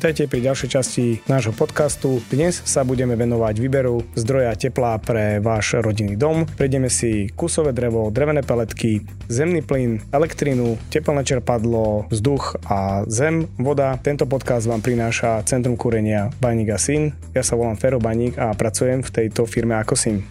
Vítajte pri ďalšej časti nášho podcastu. Dnes sa budeme venovať výberu zdroja tepla pre váš rodinný dom. Prejdeme si kusové drevo, drevené peletky, zemný plyn, elektrínu, teplné čerpadlo, vzduch a zem, voda. Tento podcast vám prináša Centrum kúrenia Baník a Syn. Ja sa volám Fero Baník a pracujem v tejto firme ako Syn.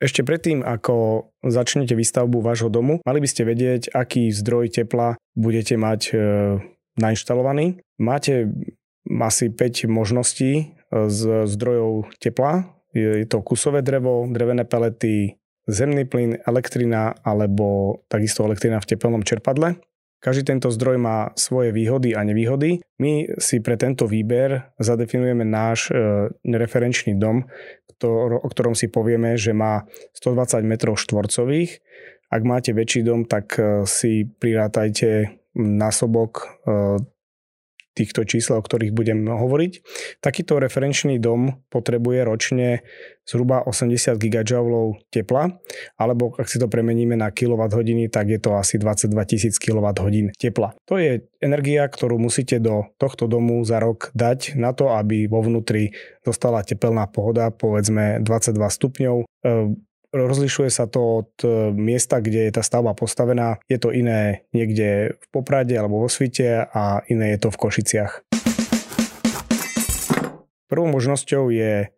Ešte predtým, ako začnete výstavbu vášho domu, mali by ste vedieť, aký zdroj tepla budete mať e, nainštalovaný. Máte asi 5 možností e, z zdrojov tepla. Je to kusové drevo, drevené pelety, zemný plyn, elektrina alebo takisto elektrina v tepelnom čerpadle. Každý tento zdroj má svoje výhody a nevýhody. My si pre tento výber zadefinujeme náš e, referenčný dom, o ktorom si povieme, že má 120 m štvorcových. Ak máte väčší dom, tak e, si prirátajte násobok e, týchto čísel, o ktorých budem hovoriť. Takýto referenčný dom potrebuje ročne zhruba 80 GJ tepla, alebo ak si to premeníme na kWh, tak je to asi 22 000 kWh tepla. To je energia, ktorú musíte do tohto domu za rok dať na to, aby vo vnútri zostala tepelná pohoda, povedzme 22 stupňov. Rozlišuje sa to od e, miesta, kde je tá stavba postavená. Je to iné niekde v Poprade alebo vo Svite a iné je to v Košiciach. Prvou možnosťou je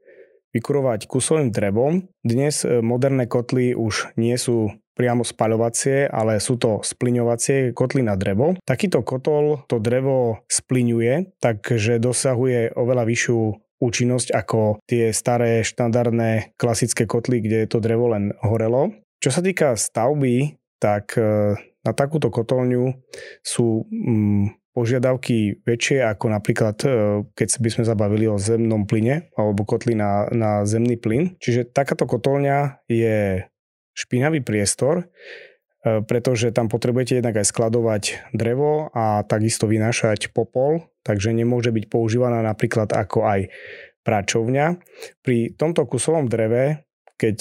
vykurovať kusovým drevom. Dnes e, moderné kotly už nie sú priamo spaľovacie, ale sú to spliňovacie kotly na drevo. Takýto kotol to drevo spliňuje, takže dosahuje oveľa vyššiu účinnosť ako tie staré štandardné klasické kotly, kde to drevo len horelo. Čo sa týka stavby, tak e, na takúto kotolňu sú mm, požiadavky väčšie ako napríklad, e, keď by sme zabavili o zemnom plyne alebo kotli na, na zemný plyn. Čiže takáto kotolňa je špinavý priestor, pretože tam potrebujete jednak aj skladovať drevo a takisto vynášať popol takže nemôže byť používaná napríklad ako aj pračovňa. Pri tomto kusovom dreve keď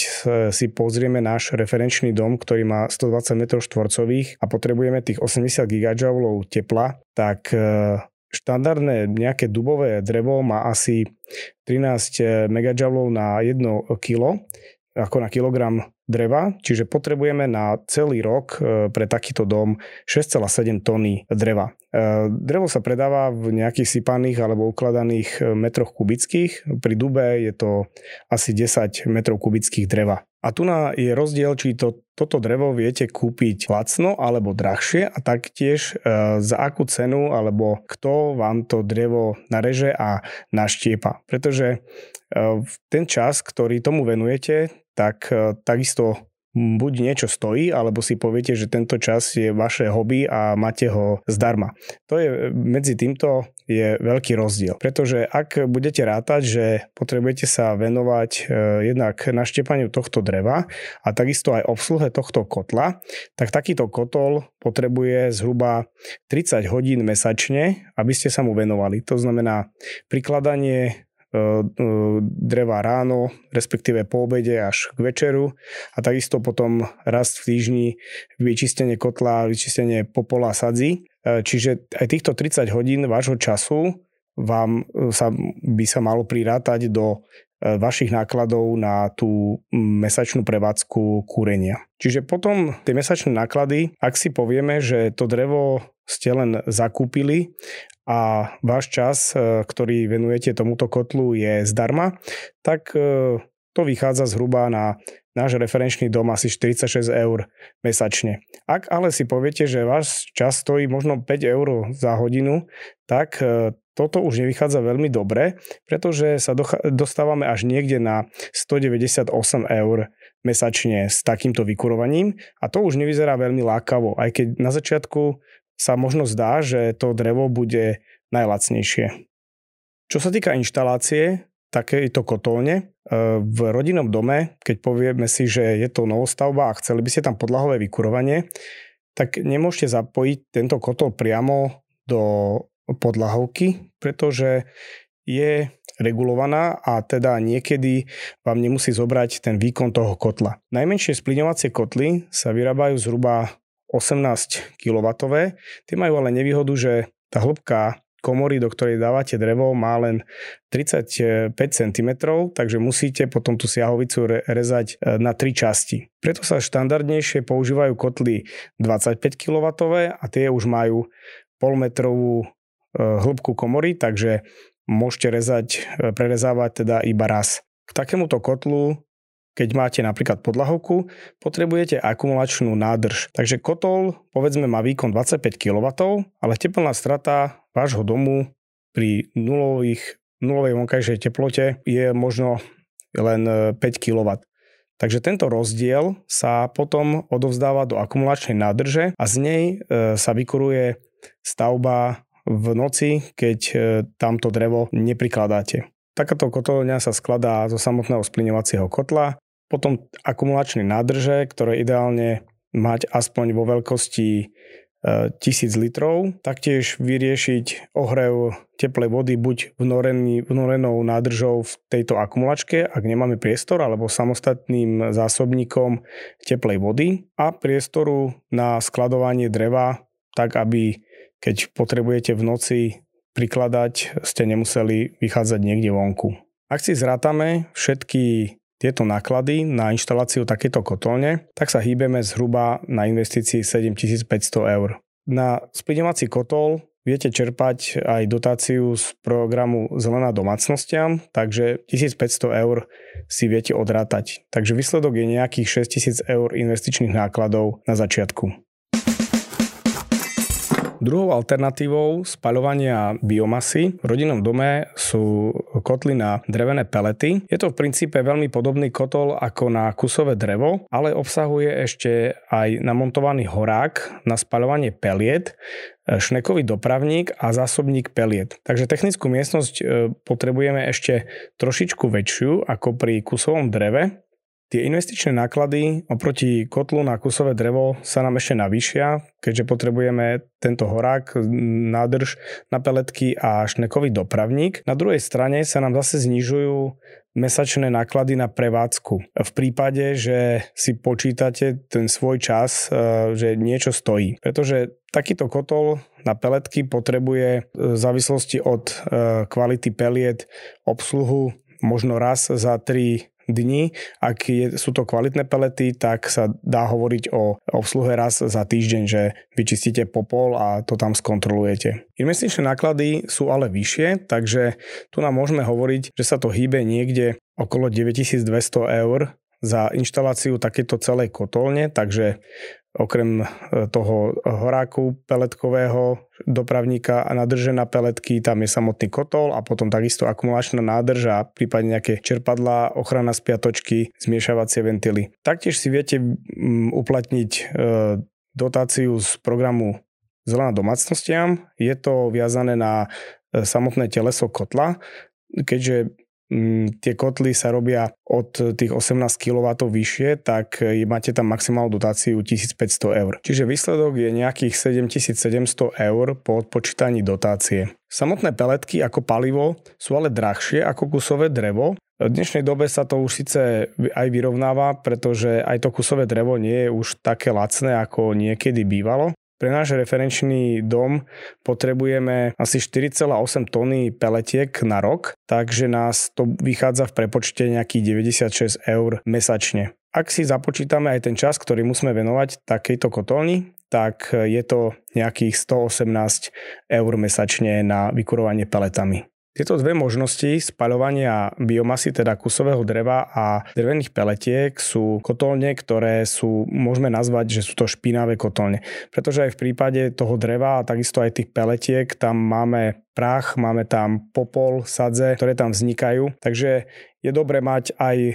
si pozrieme náš referenčný dom, ktorý má 120 m štvorcových a potrebujeme tých 80 GJ tepla, tak e, štandardné nejaké dubové drevo má asi 13 MJ na 1 kg, ako na kilogram dreva, čiže potrebujeme na celý rok e, pre takýto dom 6,7 tony dreva. E, drevo sa predáva v nejakých sypaných alebo ukladaných e, metroch kubických. Pri dube je to asi 10 metrov kubických dreva. A tu na je rozdiel, či to, toto drevo viete kúpiť lacno alebo drahšie a taktiež e, za akú cenu alebo kto vám to drevo nareže a naštiepa. Pretože e, ten čas, ktorý tomu venujete, tak e, takisto buď niečo stojí, alebo si poviete, že tento čas je vaše hobby a máte ho zdarma. To je medzi týmto je veľký rozdiel. Pretože ak budete rátať, že potrebujete sa venovať e, jednak naštepaniu tohto dreva a takisto aj obsluhe tohto kotla, tak takýto kotol potrebuje zhruba 30 hodín mesačne, aby ste sa mu venovali. To znamená prikladanie dreva ráno, respektíve po obede až k večeru a takisto potom raz v týždni vyčistenie kotla, vyčistenie popola sadzi. E, čiže aj týchto 30 hodín vášho času vám sa, by sa malo prirátať do vašich nákladov na tú mesačnú prevádzku kúrenia. Čiže potom tie mesačné náklady, ak si povieme, že to drevo ste len zakúpili a váš čas, e, ktorý venujete tomuto kotlu je zdarma, tak e, to vychádza zhruba na náš referenčný dom asi 46 eur mesačne. Ak ale si poviete, že váš čas stojí možno 5 eur za hodinu, tak e, toto už nevychádza veľmi dobre, pretože sa dostávame až niekde na 198 eur mesačne s takýmto vykurovaním a to už nevyzerá veľmi lákavo, aj keď na začiatku sa možno zdá, že to drevo bude najlacnejšie. Čo sa týka inštalácie takejto kotolne, e, v rodinnom dome, keď povieme si, že je to novostavba a chceli by ste tam podlahové vykurovanie, tak nemôžete zapojiť tento kotol priamo do podlahovky, pretože je regulovaná a teda niekedy vám nemusí zobrať ten výkon toho kotla. Najmenšie splňovacie kotly sa vyrábajú zhruba 18 kW. Tie majú ale nevýhodu, že tá hĺbka komory, do ktorej dávate drevo, má len 35 cm, takže musíte potom tú siahovicu rezať e, na tri časti. Preto sa štandardnejšie používajú kotly 25 kW a tie už majú polmetrovú e, hĺbku komory, takže môžete rezať, e, prerezávať teda iba raz. K takémuto kotlu keď máte napríklad podlahovku, potrebujete akumulačnú nádrž. Takže kotol, povedzme, má výkon 25 kW, ale teplná strata vášho domu pri nulových, nulovej vonkajšej teplote je možno len 5 e, kW. Takže tento rozdiel sa potom odovzdáva do akumulačnej nádrže a z nej e, sa vykuruje stavba v noci, keď e, tamto drevo neprikladáte. Takáto kotolňa sa skladá zo samotného spliňovacieho kotla, potom akumulačné nádrže, ktoré ideálne mať aspoň vo veľkosti 1000 e, litrov. Taktiež vyriešiť ohrev teplej vody buď vnorený, vnorenou nádržou v tejto akumulačke, ak nemáme priestor, alebo samostatným zásobníkom teplej vody a priestoru na skladovanie dreva, tak aby keď potrebujete v noci prikladať, ste nemuseli vychádzať niekde vonku. Ak si zrátame všetky tieto náklady na inštaláciu takéto kotolne, tak sa hýbeme zhruba na investícii 7500 eur. Na splňovací kotol viete čerpať aj dotáciu z programu Zelená domácnostiam, takže 1500 eur si viete odrátať. Takže výsledok je nejakých 6000 eur investičných nákladov na začiatku. Druhou alternatívou spaľovania biomasy v rodinnom dome sú kotly na drevené pelety. Je to v princípe veľmi podobný kotol ako na kusové drevo, ale obsahuje ešte aj namontovaný horák na spaľovanie peliet, šnekový dopravník a zásobník peliet. Takže technickú miestnosť e, potrebujeme ešte trošičku väčšiu ako pri kusovom dreve, Tie investičné náklady oproti kotlu na kusové drevo sa nám ešte navýšia, keďže potrebujeme tento horák, nádrž na peletky a šnekový dopravník. Na druhej strane sa nám zase znižujú mesačné náklady na prevádzku. V prípade, že si počítate ten svoj čas, e, že niečo stojí. Pretože takýto kotol na peletky potrebuje v závislosti od e, kvality peliet obsluhu možno raz za 3 dni. Ak je, sú to kvalitné pelety, tak sa dá hovoriť o obsluhe raz za týždeň, že vyčistíte popol a to tam skontrolujete. Investičné náklady sú ale vyššie, takže tu nám môžeme hovoriť, že sa to hýbe niekde okolo 9200 eur za inštaláciu takéto celej kotolne, takže okrem e, toho horáku peletkového dopravníka a nadrže na peletky, tam je samotný kotol a potom takisto akumulačná nádrž a prípadne nejaké čerpadlá, ochrana spiatočky, zmiešavacie ventily. Taktiež si viete uplatniť e, dotáciu z programu Zelená domácnostiam. Je to viazané na e, samotné teleso kotla, keďže Mm, tie kotly sa robia od tých 18 kW vyššie, tak máte tam maximálnu dotáciu 1500 eur. Čiže výsledok je nejakých 7700 eur po odpočítaní dotácie. Samotné peletky ako palivo sú ale drahšie ako kusové drevo. V dnešnej dobe sa to už síce aj vyrovnáva, pretože aj to kusové drevo nie je už také lacné, ako niekedy bývalo. Pre náš referenčný dom potrebujeme asi 4,8 tony peletiek na rok, takže nás to vychádza v prepočte nejakých 96 eur mesačne. Ak si započítame aj ten čas, ktorý musíme venovať takejto kotolni, tak je to nejakých 118 eur mesačne na vykurovanie peletami. Tieto dve možnosti spaľovania biomasy, teda kusového dreva a drevených peletiek sú kotolne, ktoré sú, môžeme nazvať, že sú to špinavé kotolne. Pretože aj v prípade toho dreva a takisto aj tých peletiek tam máme prach, máme tam popol, sadze, ktoré tam vznikajú. Takže je dobre mať aj e,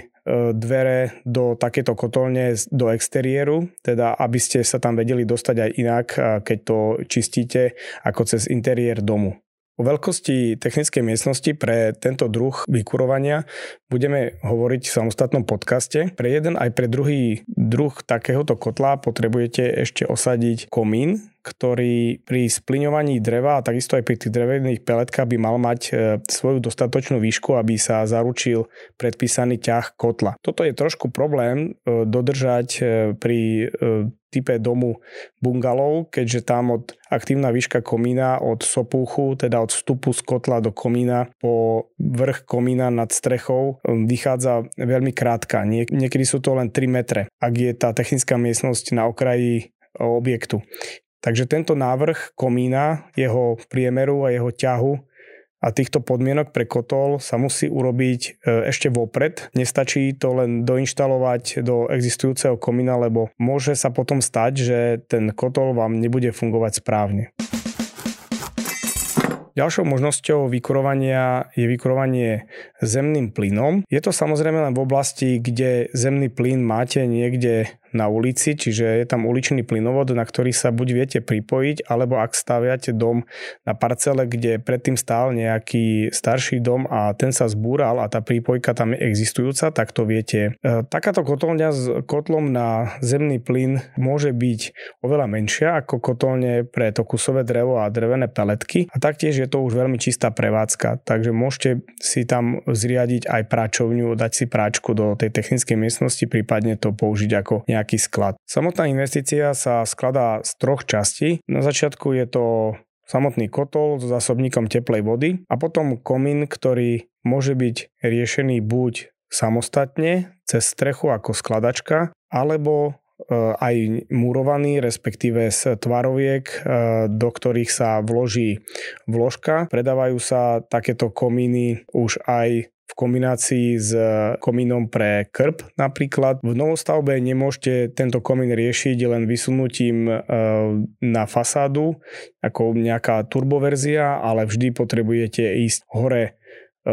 dvere do takéto kotolne do exteriéru, teda aby ste sa tam vedeli dostať aj inak, keď to čistíte ako cez interiér domu. O veľkosti technickej miestnosti pre tento druh vykurovania budeme hovoriť v samostatnom podcaste. Pre jeden aj pre druhý druh takéhoto kotla potrebujete ešte osadiť komín, ktorý pri splňovaní dreva a takisto aj pri tých drevených peletkách by mal mať e, svoju dostatočnú výšku, aby sa zaručil predpísaný ťah kotla. Toto je trošku problém e, dodržať e, pri type domu bungalov, keďže tam od aktívna výška komína od sopúchu, teda od vstupu z kotla do komína po vrch komína nad strechou vychádza veľmi krátka. Nie, niekedy sú to len 3 metre, ak je tá technická miestnosť na okraji objektu. Takže tento návrh komína, jeho priemeru a jeho ťahu a týchto podmienok pre kotol sa musí urobiť e, ešte vopred. Nestačí to len doinštalovať do existujúceho komína, lebo môže sa potom stať, že ten kotol vám nebude fungovať správne. Ďalšou možnosťou vykurovania je vykurovanie zemným plynom. Je to samozrejme len v oblasti, kde zemný plyn máte niekde na ulici, čiže je tam uličný plynovod, na ktorý sa buď viete pripojiť, alebo ak staviate dom na parcele, kde predtým stál nejaký starší dom a ten sa zbúral a tá prípojka tam je existujúca, tak to viete. E, takáto kotolňa s kotlom na zemný plyn môže byť oveľa menšia ako kotolne pre to kusové drevo a drevené peletky a taktiež je to už veľmi čistá prevádzka, takže môžete si tam zriadiť aj práčovňu, dať si práčku do tej technickej miestnosti, prípadne to použiť ako nejaký nejaký sklad. Samotná investícia sa skladá z troch častí. Na začiatku je to samotný kotol s zásobníkom teplej vody a potom komín, ktorý môže byť riešený buď samostatne cez strechu ako skladačka, alebo e, aj murovaný, respektíve z tvaroviek, e, do ktorých sa vloží vložka. Predávajú sa takéto komíny už aj v kombinácii s komínom pre krb napríklad. V novostavbe nemôžete tento komín riešiť len vysunutím e, na fasádu ako nejaká turboverzia, ale vždy potrebujete ísť hore e,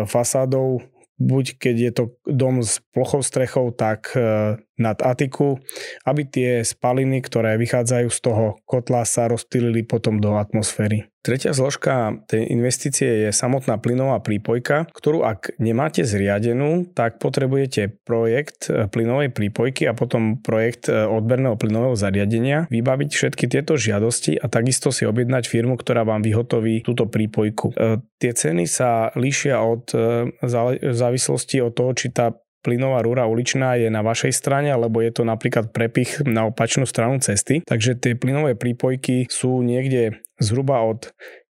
fasádou, buď keď je to dom s plochou strechou, tak e, nad Atiku, aby tie spaliny, ktoré vychádzajú z toho kotla, sa rozptýlili potom do atmosféry. Tretia zložka tej investície je samotná plynová prípojka, ktorú ak nemáte zriadenú, tak potrebujete projekt e, plynovej prípojky a potom projekt e, odberného plynového zariadenia, vybaviť všetky tieto žiadosti a takisto si objednať firmu, ktorá vám vyhotoví túto prípojku. E, tie ceny sa líšia od závislosti od toho, či tá plynová rúra uličná je na vašej strane, alebo je to napríklad prepich na opačnú stranu cesty. Takže tie plynové prípojky sú niekde zhruba od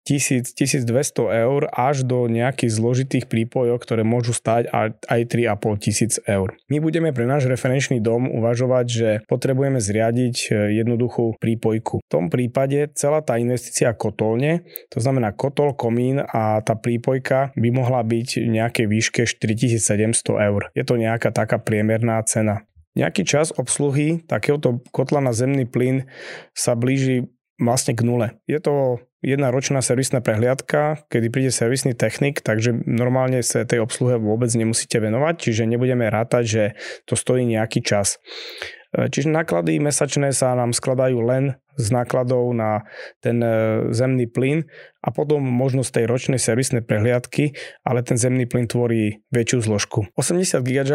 1000-1200 eur až do nejakých zložitých prípojov, ktoré môžu stať aj 3,5 tisíc eur. My budeme pre náš referenčný dom uvažovať, že potrebujeme zriadiť e, jednoduchú prípojku. V tom prípade celá tá investícia kotolne, to znamená kotol, komín a tá prípojka by mohla byť v nejakej výške 4700 eur. Je to nejaká taká priemerná cena. Nejaký čas obsluhy takéhoto kotla na zemný plyn sa blíži vlastne k nule. Je to jedna ročná servisná prehliadka, kedy príde servisný technik, takže normálne sa tej obsluhe vôbec nemusíte venovať, čiže nebudeme rátať, že to stojí nejaký čas. Čiže náklady mesačné sa nám skladajú len z nákladov na ten e, zemný plyn a potom možnosť tej ročnej servisnej prehliadky, ale ten zemný plyn tvorí väčšiu zložku. 80 GJ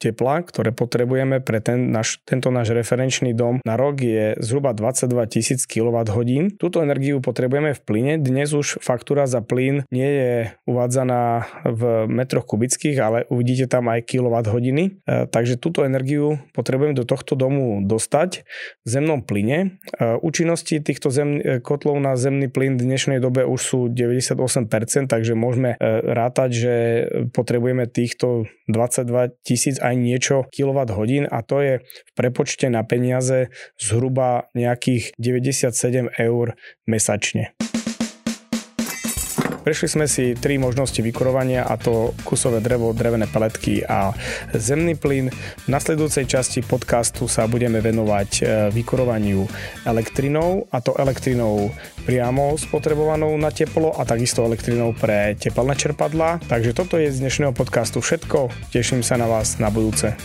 tepla, ktoré potrebujeme pre ten naš, tento náš referenčný dom na rok je zhruba 22 000 kWh. Túto energiu potrebujeme v plyne. Dnes už faktúra za plyn nie je uvádzaná v metroch kubických, ale uvidíte tam aj kWh. E, takže túto energiu potrebujeme do tohto domu dostať v zemnom plyne. E, účinnosti týchto zem, e, kotlov na zemný plyn v dnešnej dobe už sú 98%, takže môžeme e, rátať, že potrebujeme týchto 22 tisíc aj niečo kWh a to je v prepočte na peniaze zhruba nejakých 97 eur mesačne. Prešli sme si tri možnosti vykurovania a to kusové drevo, drevené peletky a zemný plyn. V nasledujúcej časti podcastu sa budeme venovať e, vykurovaniu elektrinou a to elektrinou priamo spotrebovanou na teplo a takisto elektrinou pre teplné čerpadlá. Takže toto je z dnešného podcastu všetko. Teším sa na vás na budúce.